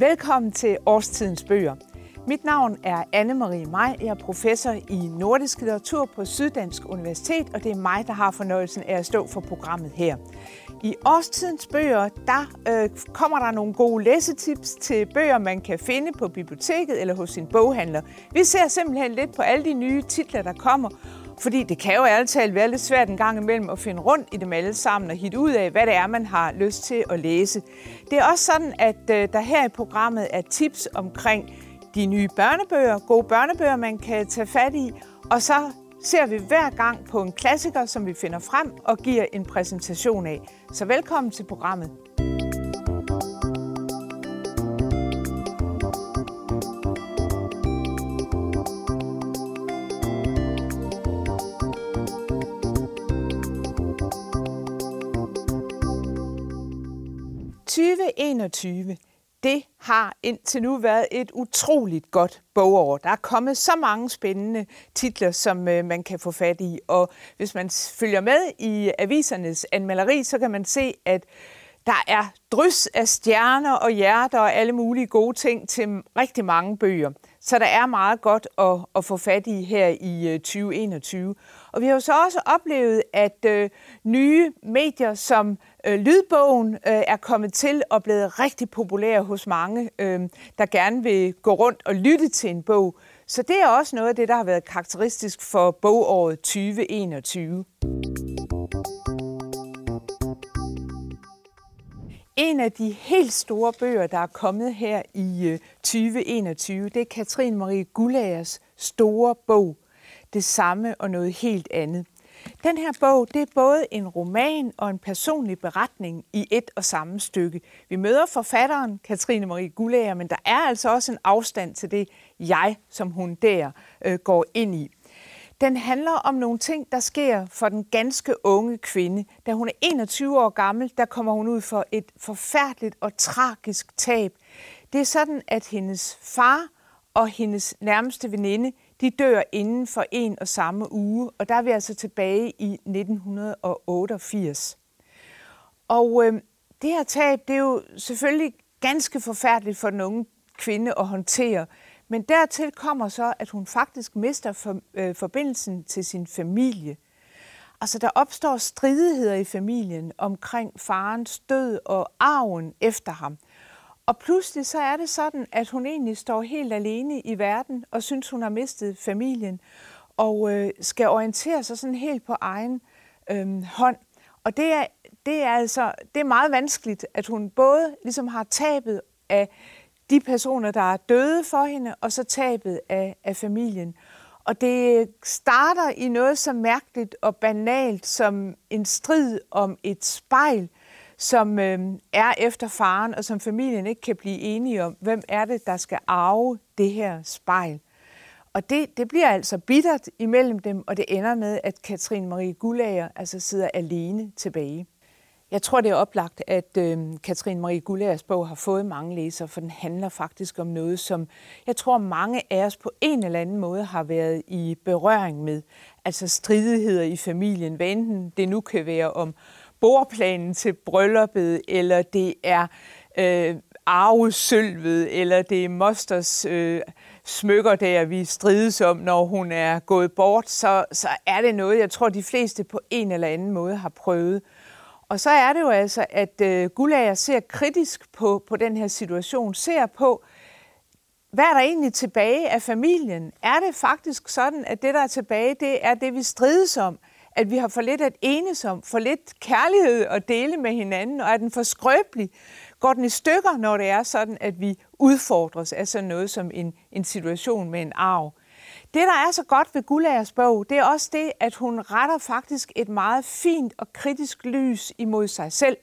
Velkommen til Årstidens Bøger. Mit navn er Anne-Marie Maj. Jeg er professor i nordisk litteratur på Syddansk Universitet, og det er mig, der har fornøjelsen af at stå for programmet her. I Årstidens Bøger, der øh, kommer der nogle gode læsetips til bøger, man kan finde på biblioteket eller hos sin boghandler. Vi ser simpelthen lidt på alle de nye titler, der kommer, fordi det kan jo ærligt talt være lidt svært en gang imellem at finde rundt i dem alle sammen og hitte ud af, hvad det er, man har lyst til at læse. Det er også sådan, at øh, der her i programmet er tips omkring de nye børnebøger, gode børnebøger, man kan tage fat i, og så ser vi hver gang på en klassiker, som vi finder frem og giver en præsentation af. Så velkommen til programmet. 2021, det har indtil nu været et utroligt godt bogår. Der er kommet så mange spændende titler, som øh, man kan få fat i. Og hvis man følger med i avisernes anmelderi, så kan man se, at der er drys af stjerner og hjerter og alle mulige gode ting til rigtig mange bøger. Så der er meget godt at, at få fat i her i øh, 2021. Og vi har jo så også oplevet, at øh, nye medier som øh, lydbogen øh, er kommet til og blevet rigtig populær hos mange, øh, der gerne vil gå rundt og lytte til en bog. Så det er også noget af det, der har været karakteristisk for bogåret 2021. En af de helt store bøger, der er kommet her i øh, 2021, det er Katrine Marie Gullagers store bog, det samme og noget helt andet. Den her bog, det er både en roman og en personlig beretning i et og samme stykke. Vi møder forfatteren Katrine Marie Gullager, men der er altså også en afstand til det jeg, som hun der øh, går ind i. Den handler om nogle ting, der sker for den ganske unge kvinde. Da hun er 21 år gammel, der kommer hun ud for et forfærdeligt og tragisk tab. Det er sådan, at hendes far og hendes nærmeste veninde, de dør inden for en og samme uge, og der er vi altså tilbage i 1988. Og øh, det her tab, det er jo selvfølgelig ganske forfærdeligt for den unge kvinde at håndtere, men dertil kommer så, at hun faktisk mister for, øh, forbindelsen til sin familie. Altså der opstår stridigheder i familien omkring farens død og arven efter ham. Og pludselig så er det sådan, at hun egentlig står helt alene i verden og synes, hun har mistet familien og øh, skal orientere sig sådan helt på egen øh, hånd. Og det er, det er altså det er meget vanskeligt, at hun både ligesom har tabet af de personer, der er døde for hende, og så tabet af, af familien. Og det starter i noget så mærkeligt og banalt som en strid om et spejl, som øh, er efter faren, og som familien ikke kan blive enige om, hvem er det, der skal arve det her spejl. Og det, det bliver altså bittert imellem dem, og det ender med, at Katrine Marie Gullager altså sidder alene tilbage. Jeg tror, det er oplagt, at øh, Katrine Marie Gullagers bog har fået mange læsere, for den handler faktisk om noget, som jeg tror mange af os på en eller anden måde har været i berøring med. Altså stridigheder i familien, hvad enten det nu kan være om bordplanen til brylluppet, eller det er øh, arvesølvet, eller det er mosters øh, smykker, der vi strides om, når hun er gået bort, så, så er det noget, jeg tror, de fleste på en eller anden måde har prøvet. Og så er det jo altså, at øh, Gulager ser kritisk på, på den her situation, ser på, hvad er der egentlig tilbage af familien? Er det faktisk sådan, at det, der er tilbage, det er det, vi strides om? At vi har for lidt at enes om, for lidt kærlighed at dele med hinanden, og er den for skrøbelig? Går den i stykker, når det er sådan, at vi udfordres af sådan noget som en, en situation med en arv? Det, der er så godt ved Gullagers bog, det er også det, at hun retter faktisk et meget fint og kritisk lys imod sig selv.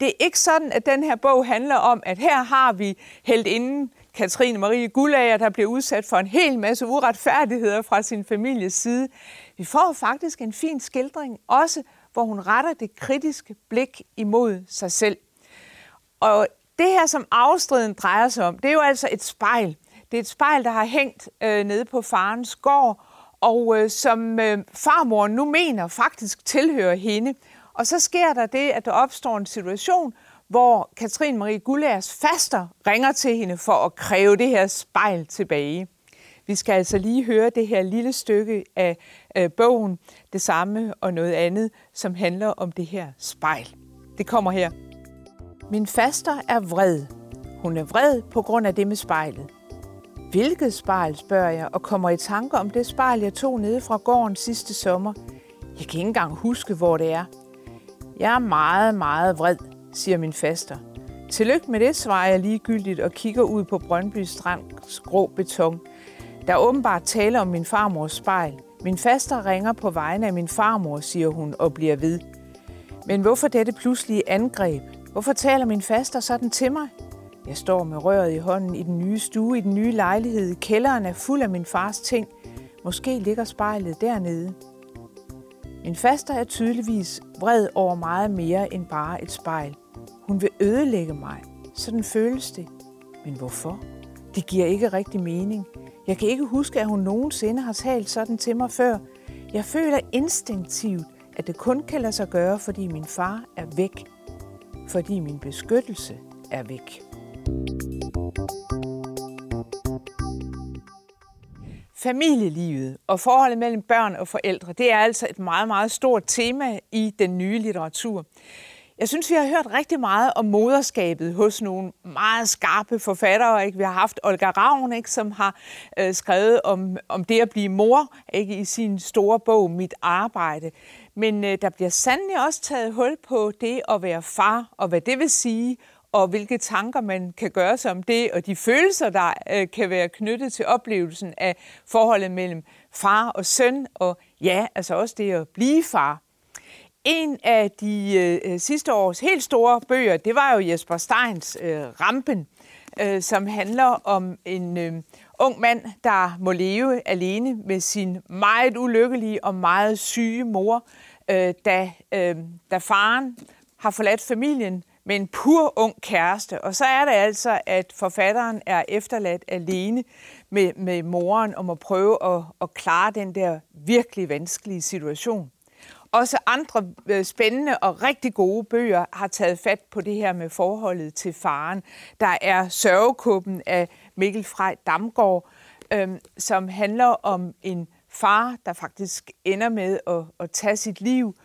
Det er ikke sådan, at den her bog handler om, at her har vi heldinden Katrine Marie Gullager, der bliver udsat for en hel masse uretfærdigheder fra sin families side. Vi får faktisk en fin skildring, også hvor hun retter det kritiske blik imod sig selv. Og det her, som afstriden drejer sig om, det er jo altså et spejl. Det er et spejl, der har hængt øh, nede på farens gård, og øh, som øh, farmor nu mener faktisk tilhører hende. Og så sker der det, at der opstår en situation, hvor Katrin Marie Gullers faster ringer til hende for at kræve det her spejl tilbage. Vi skal altså lige høre det her lille stykke af øh, bogen, det samme og noget andet, som handler om det her spejl. Det kommer her. Min faster er vred. Hun er vred på grund af det med spejlet. Hvilket spejl, spørger jeg, og kommer i tanke om det spejl, jeg tog nede fra gården sidste sommer. Jeg kan ikke engang huske, hvor det er. Jeg er meget, meget vred, siger min faster. Tillykke med det, svarer jeg ligegyldigt og kigger ud på Brøndby Strands grå beton. Der er åbenbart tale om min farmors spejl. Min faster ringer på vegne af min farmor, siger hun og bliver ved. Men hvorfor dette pludselige angreb? Hvorfor taler min faster sådan til mig? Jeg står med røret i hånden i den nye stue, i den nye lejlighed. Kælderen er fuld af min fars ting. Måske ligger spejlet dernede. Min faster er tydeligvis vred over meget mere end bare et spejl. Hun vil ødelægge mig. Sådan føles det. Men hvorfor? Det giver ikke rigtig mening. Jeg kan ikke huske, at hun nogensinde har talt sådan til mig før. Jeg føler instinktivt, at det kun kan lade sig gøre, fordi min far er væk. Fordi min beskyttelse er væk. Familielivet og forholdet mellem børn og forældre, det er altså et meget, meget stort tema i den nye litteratur. Jeg synes, vi har hørt rigtig meget om moderskabet hos nogle meget skarpe forfattere. Ikke? Vi har haft Olga Ravn, ikke, som har øh, skrevet om, om det at blive mor ikke, i sin store bog Mit Arbejde. Men øh, der bliver sandelig også taget hul på det at være far, og hvad det vil sige, og hvilke tanker man kan gøre sig om det, og de følelser, der øh, kan være knyttet til oplevelsen af forholdet mellem far og søn, og ja, altså også det at blive far. En af de øh, øh, sidste års helt store bøger, det var jo Jesper Steins øh, Rampen, øh, som handler om en øh, ung mand, der må leve alene med sin meget ulykkelige og meget syge mor, øh, da, øh, da faren har forladt familien med en pur ung kæreste. Og så er det altså, at forfatteren er efterladt alene med, med moren om at prøve at, at klare den der virkelig vanskelige situation. Også andre øh, spændende og rigtig gode bøger har taget fat på det her med forholdet til faren. Der er Sørgekuppen af Mikkel Frej Damgaard, øhm, som handler om en far, der faktisk ender med at, at tage sit liv,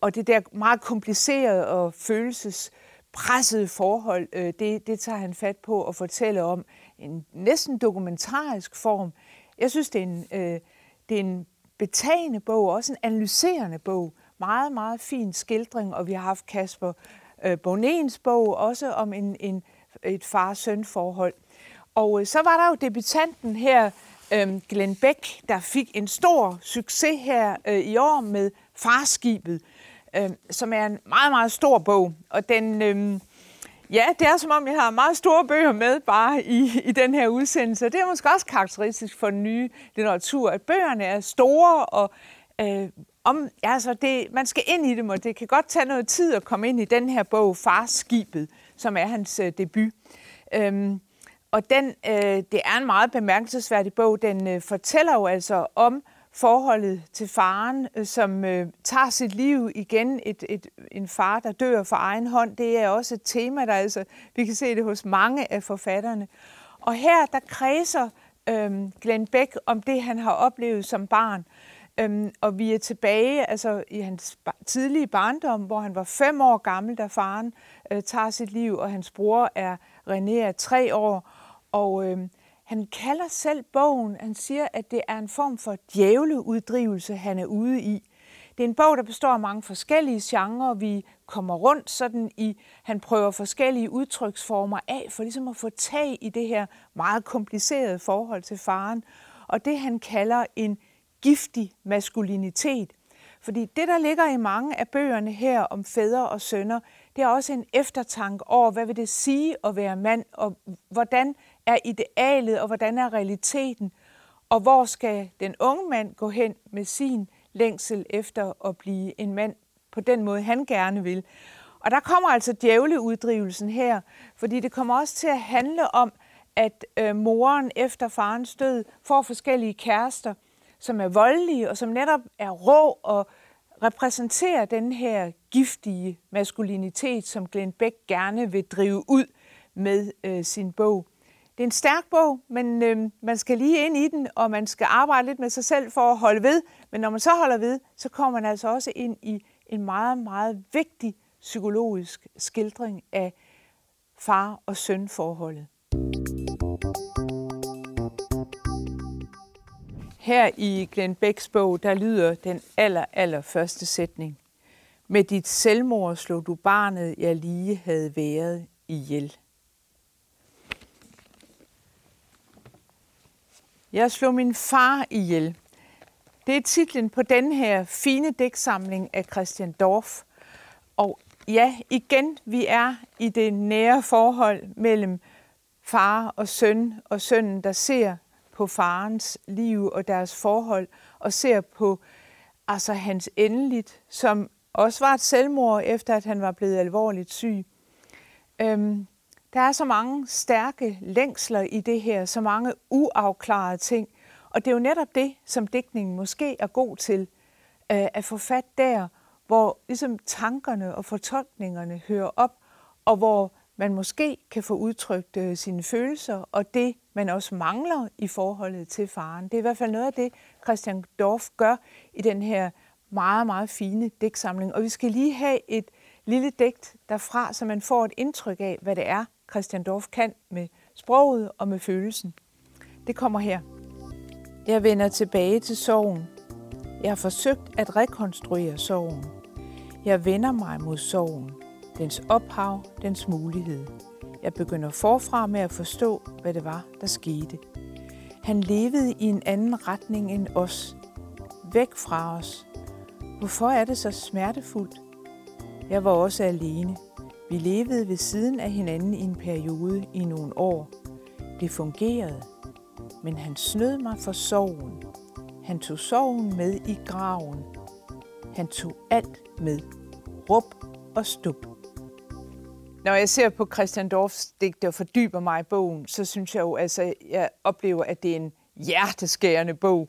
og det der meget komplicerede og følelsespressede forhold, øh, det, det tager han fat på at fortælle om en næsten dokumentarisk form. Jeg synes, det er en, øh, det er en betagende bog, også en analyserende bog. Meget, meget fin skildring, og vi har haft Kasper øh, Bonens bog, også om en, en, et far-søn-forhold. Og øh, så var der jo debutanten her, øh, Glenn Beck, der fik en stor succes her øh, i år med Farskibet, øh, som er en meget, meget stor bog. Og den, øh, ja, det er som om, jeg har meget store bøger med bare i, i den her udsendelse. Det er måske også karakteristisk for den nye litteratur, at bøgerne er store og øh, om, altså det, man skal ind i dem, og det kan godt tage noget tid at komme ind i den her bog, Farskibet, som er hans øh, debut. Øhm, og den, øh, det er en meget bemærkelsesværdig bog. Den øh, fortæller jo altså om forholdet til faren, øh, som øh, tager sit liv igen. Et, et, en far, der dør for egen hånd, det er også et tema, der altså, vi kan se det hos mange af forfatterne. Og her, der kredser øh, Glenn Beck om det, han har oplevet som barn. Øhm, og vi er tilbage altså, i hans tidlige barndom, hvor han var fem år gammel, da faren øh, tager sit liv, og hans bror er René er tre år. Og øh, han kalder selv bogen, han siger, at det er en form for djævleuddrivelse, han er ude i. Det er en bog, der består af mange forskellige genrer. Vi kommer rundt sådan i, han prøver forskellige udtryksformer af, for ligesom at få tag i det her meget komplicerede forhold til faren. Og det han kalder en giftig maskulinitet. Fordi det, der ligger i mange af bøgerne her om fædre og sønner, det er også en eftertanke over, hvad vil det sige at være mand, og hvordan er idealet, og hvordan er realiteten, og hvor skal den unge mand gå hen med sin længsel efter at blive en mand på den måde, han gerne vil. Og der kommer altså djævleuddrivelsen her, fordi det kommer også til at handle om, at øh, moren efter farens død får forskellige kærester – som er voldelige og som netop er rå og repræsenterer den her giftige maskulinitet, som Glenn Beck gerne vil drive ud med øh, sin bog. Det er en stærk bog, men øh, man skal lige ind i den, og man skal arbejde lidt med sig selv for at holde ved. Men når man så holder ved, så kommer man altså også ind i en meget, meget vigtig psykologisk skildring af far- og sønforholdet. Her i Glenn Becks bog, der lyder den aller, aller første sætning. Med dit selvmord slog du barnet, jeg lige havde været ihjel. Jeg slog min far ihjel. Det er titlen på den her fine dæksamling af Christian Dorf. Og ja, igen, vi er i det nære forhold mellem far og søn, og sønnen, der ser på farens liv og deres forhold, og ser på altså hans endeligt, som også var et selvmord, efter at han var blevet alvorligt syg. Øhm, der er så mange stærke længsler i det her, så mange uafklarede ting. Og det er jo netop det, som digtningen måske er god til, øh, at få fat der, hvor ligesom tankerne og fortolkningerne hører op, og hvor man måske kan få udtrykt øh, sine følelser, og det, man også mangler i forholdet til faren. Det er i hvert fald noget af det, Christian Dorf gør i den her meget, meget fine digtsamling. Og vi skal lige have et lille digt derfra, så man får et indtryk af, hvad det er, Christian Dorf kan med sproget og med følelsen. Det kommer her. Jeg vender tilbage til sorgen. Jeg har forsøgt at rekonstruere sorgen. Jeg vender mig mod sorgen. Dens ophav, dens mulighed. Jeg begynder forfra med at forstå, hvad det var, der skete. Han levede i en anden retning end os. Væk fra os. Hvorfor er det så smertefuldt? Jeg var også alene. Vi levede ved siden af hinanden i en periode i nogle år. Det fungerede, men han snød mig for sorgen. Han tog sorgen med i graven. Han tog alt med. Rup og stup. Når jeg ser på Christian Dorfs digte og fordyber mig i bogen, så synes jeg jo, altså, jeg oplever, at det er en hjerteskærende bog,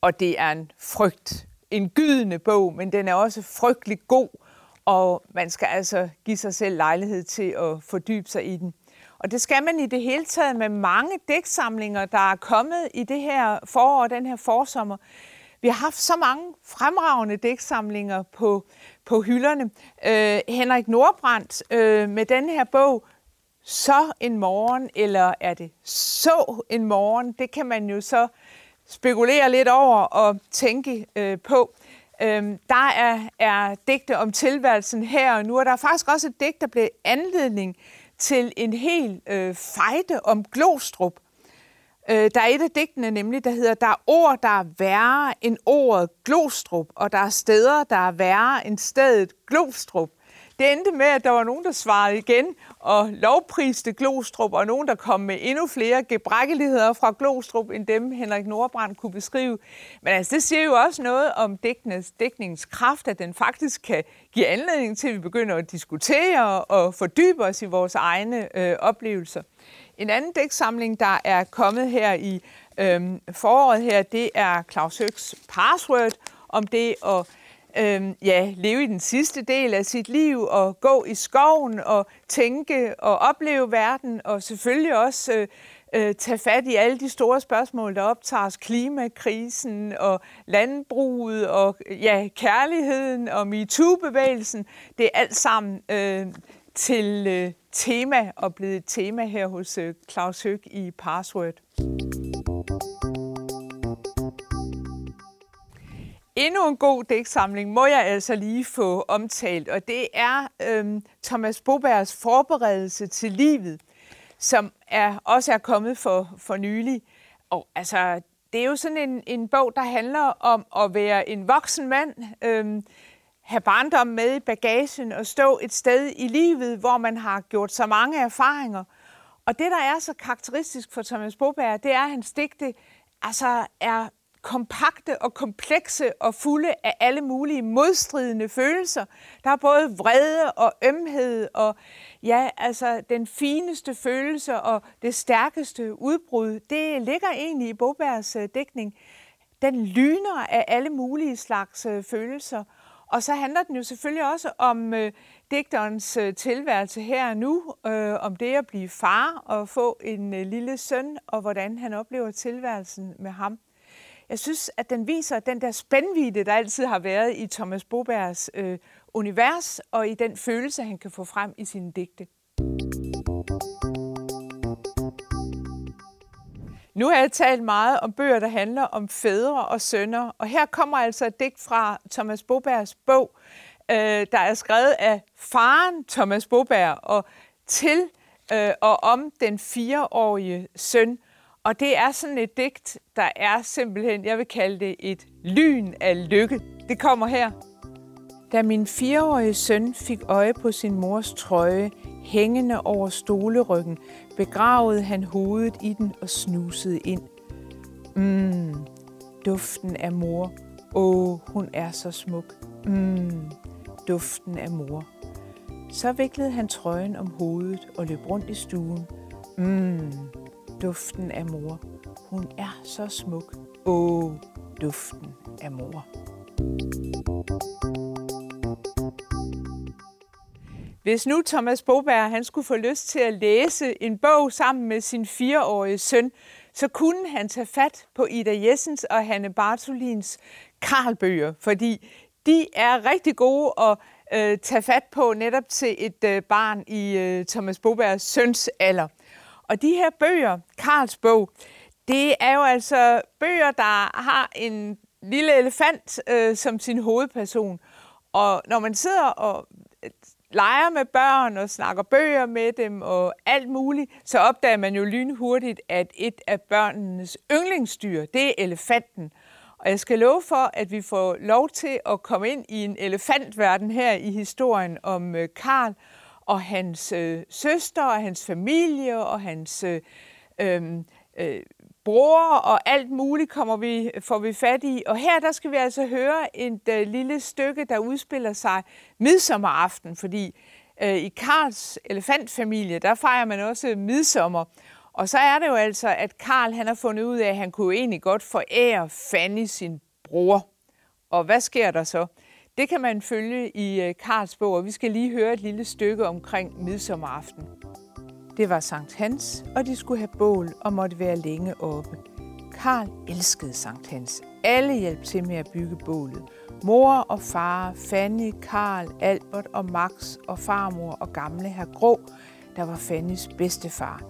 og det er en frygt, en gydende bog, men den er også frygtelig god, og man skal altså give sig selv lejlighed til at fordybe sig i den. Og det skal man i det hele taget med mange digtsamlinger, der er kommet i det her forår og den her forsommer. Vi har haft så mange fremragende digtsamlinger på, på hylderne. Øh, Henrik Nordbrandt øh, med den her bog, Så en morgen, eller er det Så en morgen, det kan man jo så spekulere lidt over og tænke øh, på. Øhm, der er, er digte om tilværelsen her og nu, og der er faktisk også et digt, der blev anledning til en hel øh, fejde om Glostrup. Øh, der er et af digtene nemlig, der hedder, der er ord, der er værre end ordet Glostrup, og der er steder, der er værre end stedet Glostrup. Det endte med, at der var nogen, der svarede igen og lovpriste Glostrup, og nogen, der kom med endnu flere gebrækkeligheder fra Glostrup, end dem Henrik Nordbrand kunne beskrive. Men altså, det siger jo også noget om dækningens, digtningens kraft, at den faktisk kan give anledning til, at vi begynder at diskutere og fordybe os i vores egne øh, oplevelser. En anden dæksamling, der er kommet her i øhm, foråret her, det er Claus Høgs Password, om det at øhm, ja, leve i den sidste del af sit liv og gå i skoven og tænke og opleve verden og selvfølgelig også øh, øh, tage fat i alle de store spørgsmål, der optager os, klimakrisen og landbruget og ja, kærligheden og MeToo-bevægelsen. Det er alt sammen øh, til øh, tema og blevet et tema her hos øh, Claus Høg i Password. Endnu en god dæksamling må jeg altså lige få omtalt, og det er øhm, Thomas Bobergs forberedelse til livet, som er også er kommet for, for nylig. Og altså, det er jo sådan en, en bog, der handler om at være en voksen mand, øhm, have barndom med i bagagen og stå et sted i livet, hvor man har gjort så mange erfaringer. Og det, der er så karakteristisk for Thomas Boberg, det er, at hans digte altså, er kompakte og komplekse og fulde af alle mulige modstridende følelser. Der er både vrede og ømhed og ja, altså den fineste følelse og det stærkeste udbrud. Det ligger egentlig i Bobergs øh, digtning. dækning. Den lyner af alle mulige slags øh, følelser. Og så handler den jo selvfølgelig også om øh, digterens øh, tilværelse her og nu, øh, om det at blive far og få en øh, lille søn, og hvordan han oplever tilværelsen med ham. Jeg synes, at den viser den der spændvidde, der altid har været i Thomas Bobergs øh, univers, og i den følelse, han kan få frem i sine digte. Nu har jeg talt meget om bøger, der handler om fædre og sønner, og her kommer altså et digt fra Thomas Bobergs bog, øh, der er skrevet af faren Thomas Boberg og til øh, og om den fireårige søn. Og det er sådan et digt, der er simpelthen, jeg vil kalde det et lyn af lykke. Det kommer her. Da min fireårige søn fik øje på sin mors trøje, hængende over stoleryggen, begravede han hovedet i den og snusede ind. Mmm, duften af mor. Åh, hun er så smuk. Mmm, duften af mor. Så viklede han trøjen om hovedet og løb rundt i stuen. Mmm, duften af mor. Hun er så smuk. Åh, duften af mor. Hvis nu Thomas Boberg han skulle få lyst til at læse en bog sammen med sin fireårige søn, så kunne han tage fat på Ida Jessens og Hanne Bartolins Karlbøger, fordi de er rigtig gode at øh, tage fat på netop til et øh, barn i øh, Thomas Bobergs søns alder. Og de her bøger, Karls bog, det er jo altså bøger, der har en lille elefant øh, som sin hovedperson. Og når man sidder og øh, leger med børn og snakker bøger med dem og alt muligt, så opdager man jo lynhurtigt, at et af børnenes yndlingsdyr, det er elefanten. Og jeg skal love for, at vi får lov til at komme ind i en elefantverden her i historien om øh, Karl og hans øh, søster og hans familie og hans øh, øhm, øh bror og alt muligt kommer vi, får vi fat i. Og her der skal vi altså høre et uh, lille stykke, der udspiller sig midsommeraften, fordi uh, i Karls elefantfamilie, der fejrer man også midsommer. Og så er det jo altså, at Karl han har fundet ud af, at han kunne egentlig godt forære Fanny sin bror. Og hvad sker der så? Det kan man følge i øh, Karls bog, og vi skal lige høre et lille stykke omkring midsommeraften. Det var Sankt Hans, og de skulle have bål og måtte være længe oppe. Karl elskede Sankt Hans. Alle hjalp til med at bygge bålet. Mor og far, Fanny, Karl, Albert og Max og farmor og gamle herr Grå, der var Fannys bedstefar.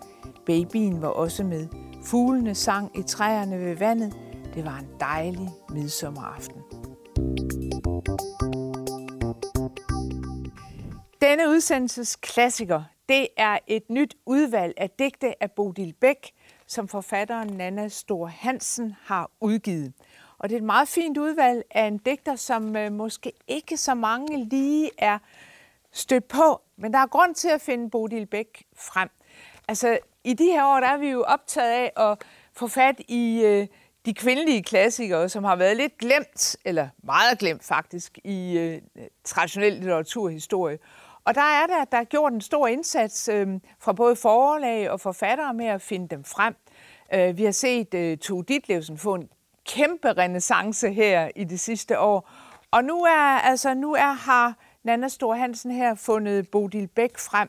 Babyen var også med. Fuglene sang i træerne ved vandet. Det var en dejlig midsommeraften. Denne udsendelses klassiker, det er et nyt udvalg af digte af Bodil Bæk, som forfatteren Nana Stor Hansen har udgivet. Og det er et meget fint udvalg af en digter, som øh, måske ikke så mange lige er stødt på, men der er grund til at finde Bodil Bæk frem. Altså, i de her år, der er vi jo optaget af at få fat i øh, de kvindelige klassikere, som har været lidt glemt, eller meget glemt faktisk, i øh, traditionel litteraturhistorie. Og der er der, der er gjort en stor indsats øh, fra både forlag og forfattere med at finde dem frem. Øh, vi har set øh, Tove Ditlevsen få en kæmpe renaissance her i de sidste år. Og nu er, altså, nu er, har Nana Stor Hansen her fundet Bodil Bæk frem.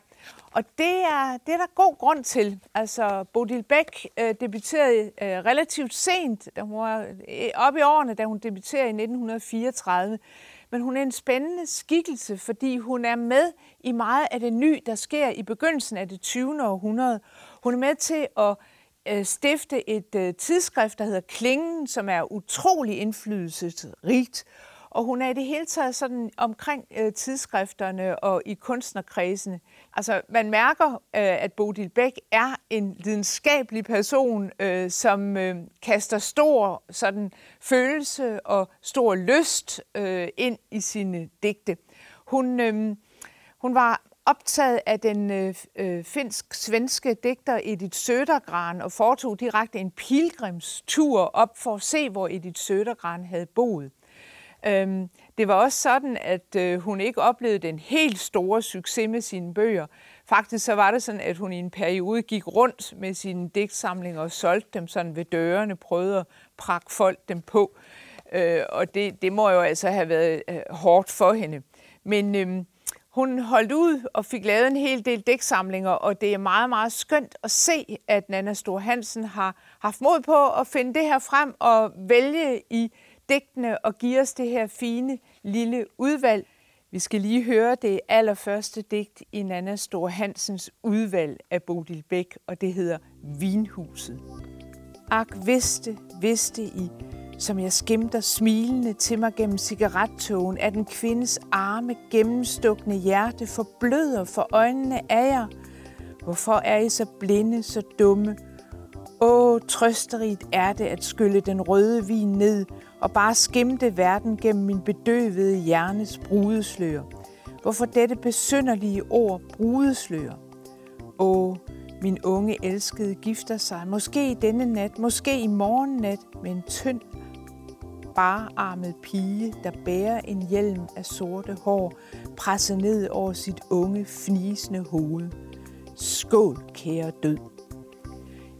Og det er, det er der god grund til. Altså, Bodil Bæk øh, debuterede øh, relativt sent, da hun var øh, oppe i årene, da hun debuterede i 1934 men hun er en spændende skikkelse, fordi hun er med i meget af det nye, der sker i begyndelsen af det 20. århundrede. Hun er med til at øh, stifte et øh, tidsskrift, der hedder Klingen, som er utrolig indflydelsesrigt. Og hun er i det hele taget sådan omkring øh, tidsskrifterne og i kunstnerkredsene. Altså, man mærker, øh, at Bodil Bæk er en lidenskabelig person, øh, som øh, kaster stor sådan, følelse og stor lyst øh, ind i sine digte. Hun, øh, hun var optaget af den øh, øh finsk-svenske digter Edith Södergran og foretog direkte en pilgrimstur op for at se, hvor Edith Södergran havde boet. Øhm, det var også sådan, at øh, hun ikke oplevede den helt store succes med sine bøger. Faktisk så var det sådan, at hun i en periode gik rundt med sine digtsamlinger og solgte dem sådan ved dørene, prøvede at prakke folk dem på. Øh, og det, det må jo altså have været øh, hårdt for hende. Men øh, hun holdt ud og fik lavet en hel del dæksamlinger, og det er meget, meget skønt at se, at Nana Stor Hansen har haft mod på at finde det her frem og vælge i digtene og give os det her fine lille udvalg. Vi skal lige høre det allerførste digt i Nana Stor Hansens udvalg af Bodil Bæk, og det hedder Vinhuset. Ak, vidste, vidste I, som jeg skimter smilende til mig gennem cigarettogen, at en kvindes arme gennemstukne hjerte forbløder for øjnene af jer. Hvorfor er I så blinde, så dumme? Åh, trøsterigt er det at skylle den røde vin ned og bare skimte verden gennem min bedøvede hjernes brudeslør. Hvorfor dette besynderlige ord brudeslør? Åh, min unge elskede gifter sig, måske i denne nat, måske i morgennat, med en tynd, bararmet pige, der bærer en hjelm af sorte hår, presset ned over sit unge, fnisende hoved. Skål, kære død.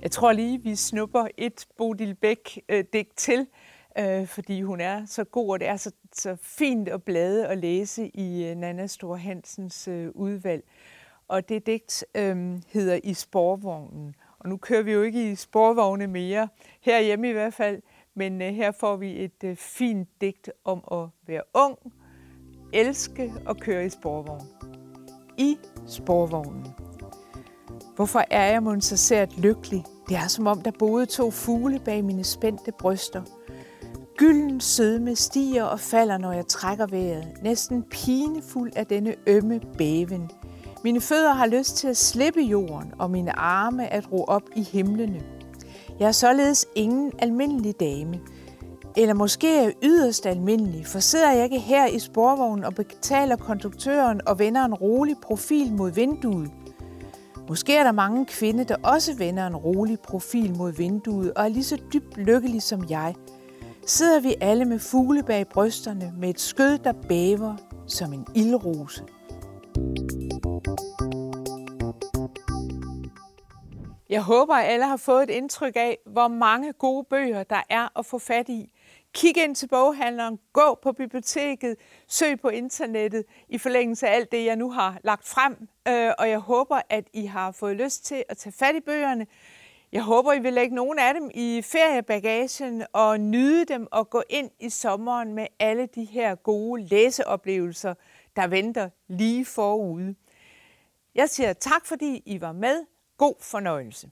Jeg tror lige, vi snupper et Bodil Bæk-digt øh, til, øh, fordi hun er så god, og det er så, så fint at blade og læse i øh, Nana Stor Hansens øh, udvalg. Og det digt øh, hedder I sporvognen. Og nu kører vi jo ikke i sporvogne mere, herhjemme i hvert fald, men øh, her får vi et øh, fint digt om at være ung, elske og køre i sporvogn. I sporvognen. Hvorfor er jeg mon så sært lykkelig? Det er som om, der boede to fugle bag mine spændte bryster – Gylden sødme stiger og falder, når jeg trækker vejret, næsten pinefuld af denne ømme bæven. Mine fødder har lyst til at slippe jorden, og mine arme at ro op i himlene. Jeg er således ingen almindelig dame. Eller måske er jeg yderst almindelig, for sidder jeg ikke her i sporvognen og betaler konduktøren og vender en rolig profil mod vinduet. Måske er der mange kvinder, der også vender en rolig profil mod vinduet og er lige så dybt lykkelig som jeg – sidder vi alle med fugle bag brysterne med et skød, der bæver som en ildrose. Jeg håber, at alle har fået et indtryk af, hvor mange gode bøger der er at få fat i. Kig ind til boghandleren, gå på biblioteket, søg på internettet i forlængelse af alt det, jeg nu har lagt frem. Øh, og jeg håber, at I har fået lyst til at tage fat i bøgerne. Jeg håber, I vil lægge nogle af dem i feriebagagen og nyde dem og gå ind i sommeren med alle de her gode læseoplevelser, der venter lige forude. Jeg siger tak, fordi I var med. God fornøjelse.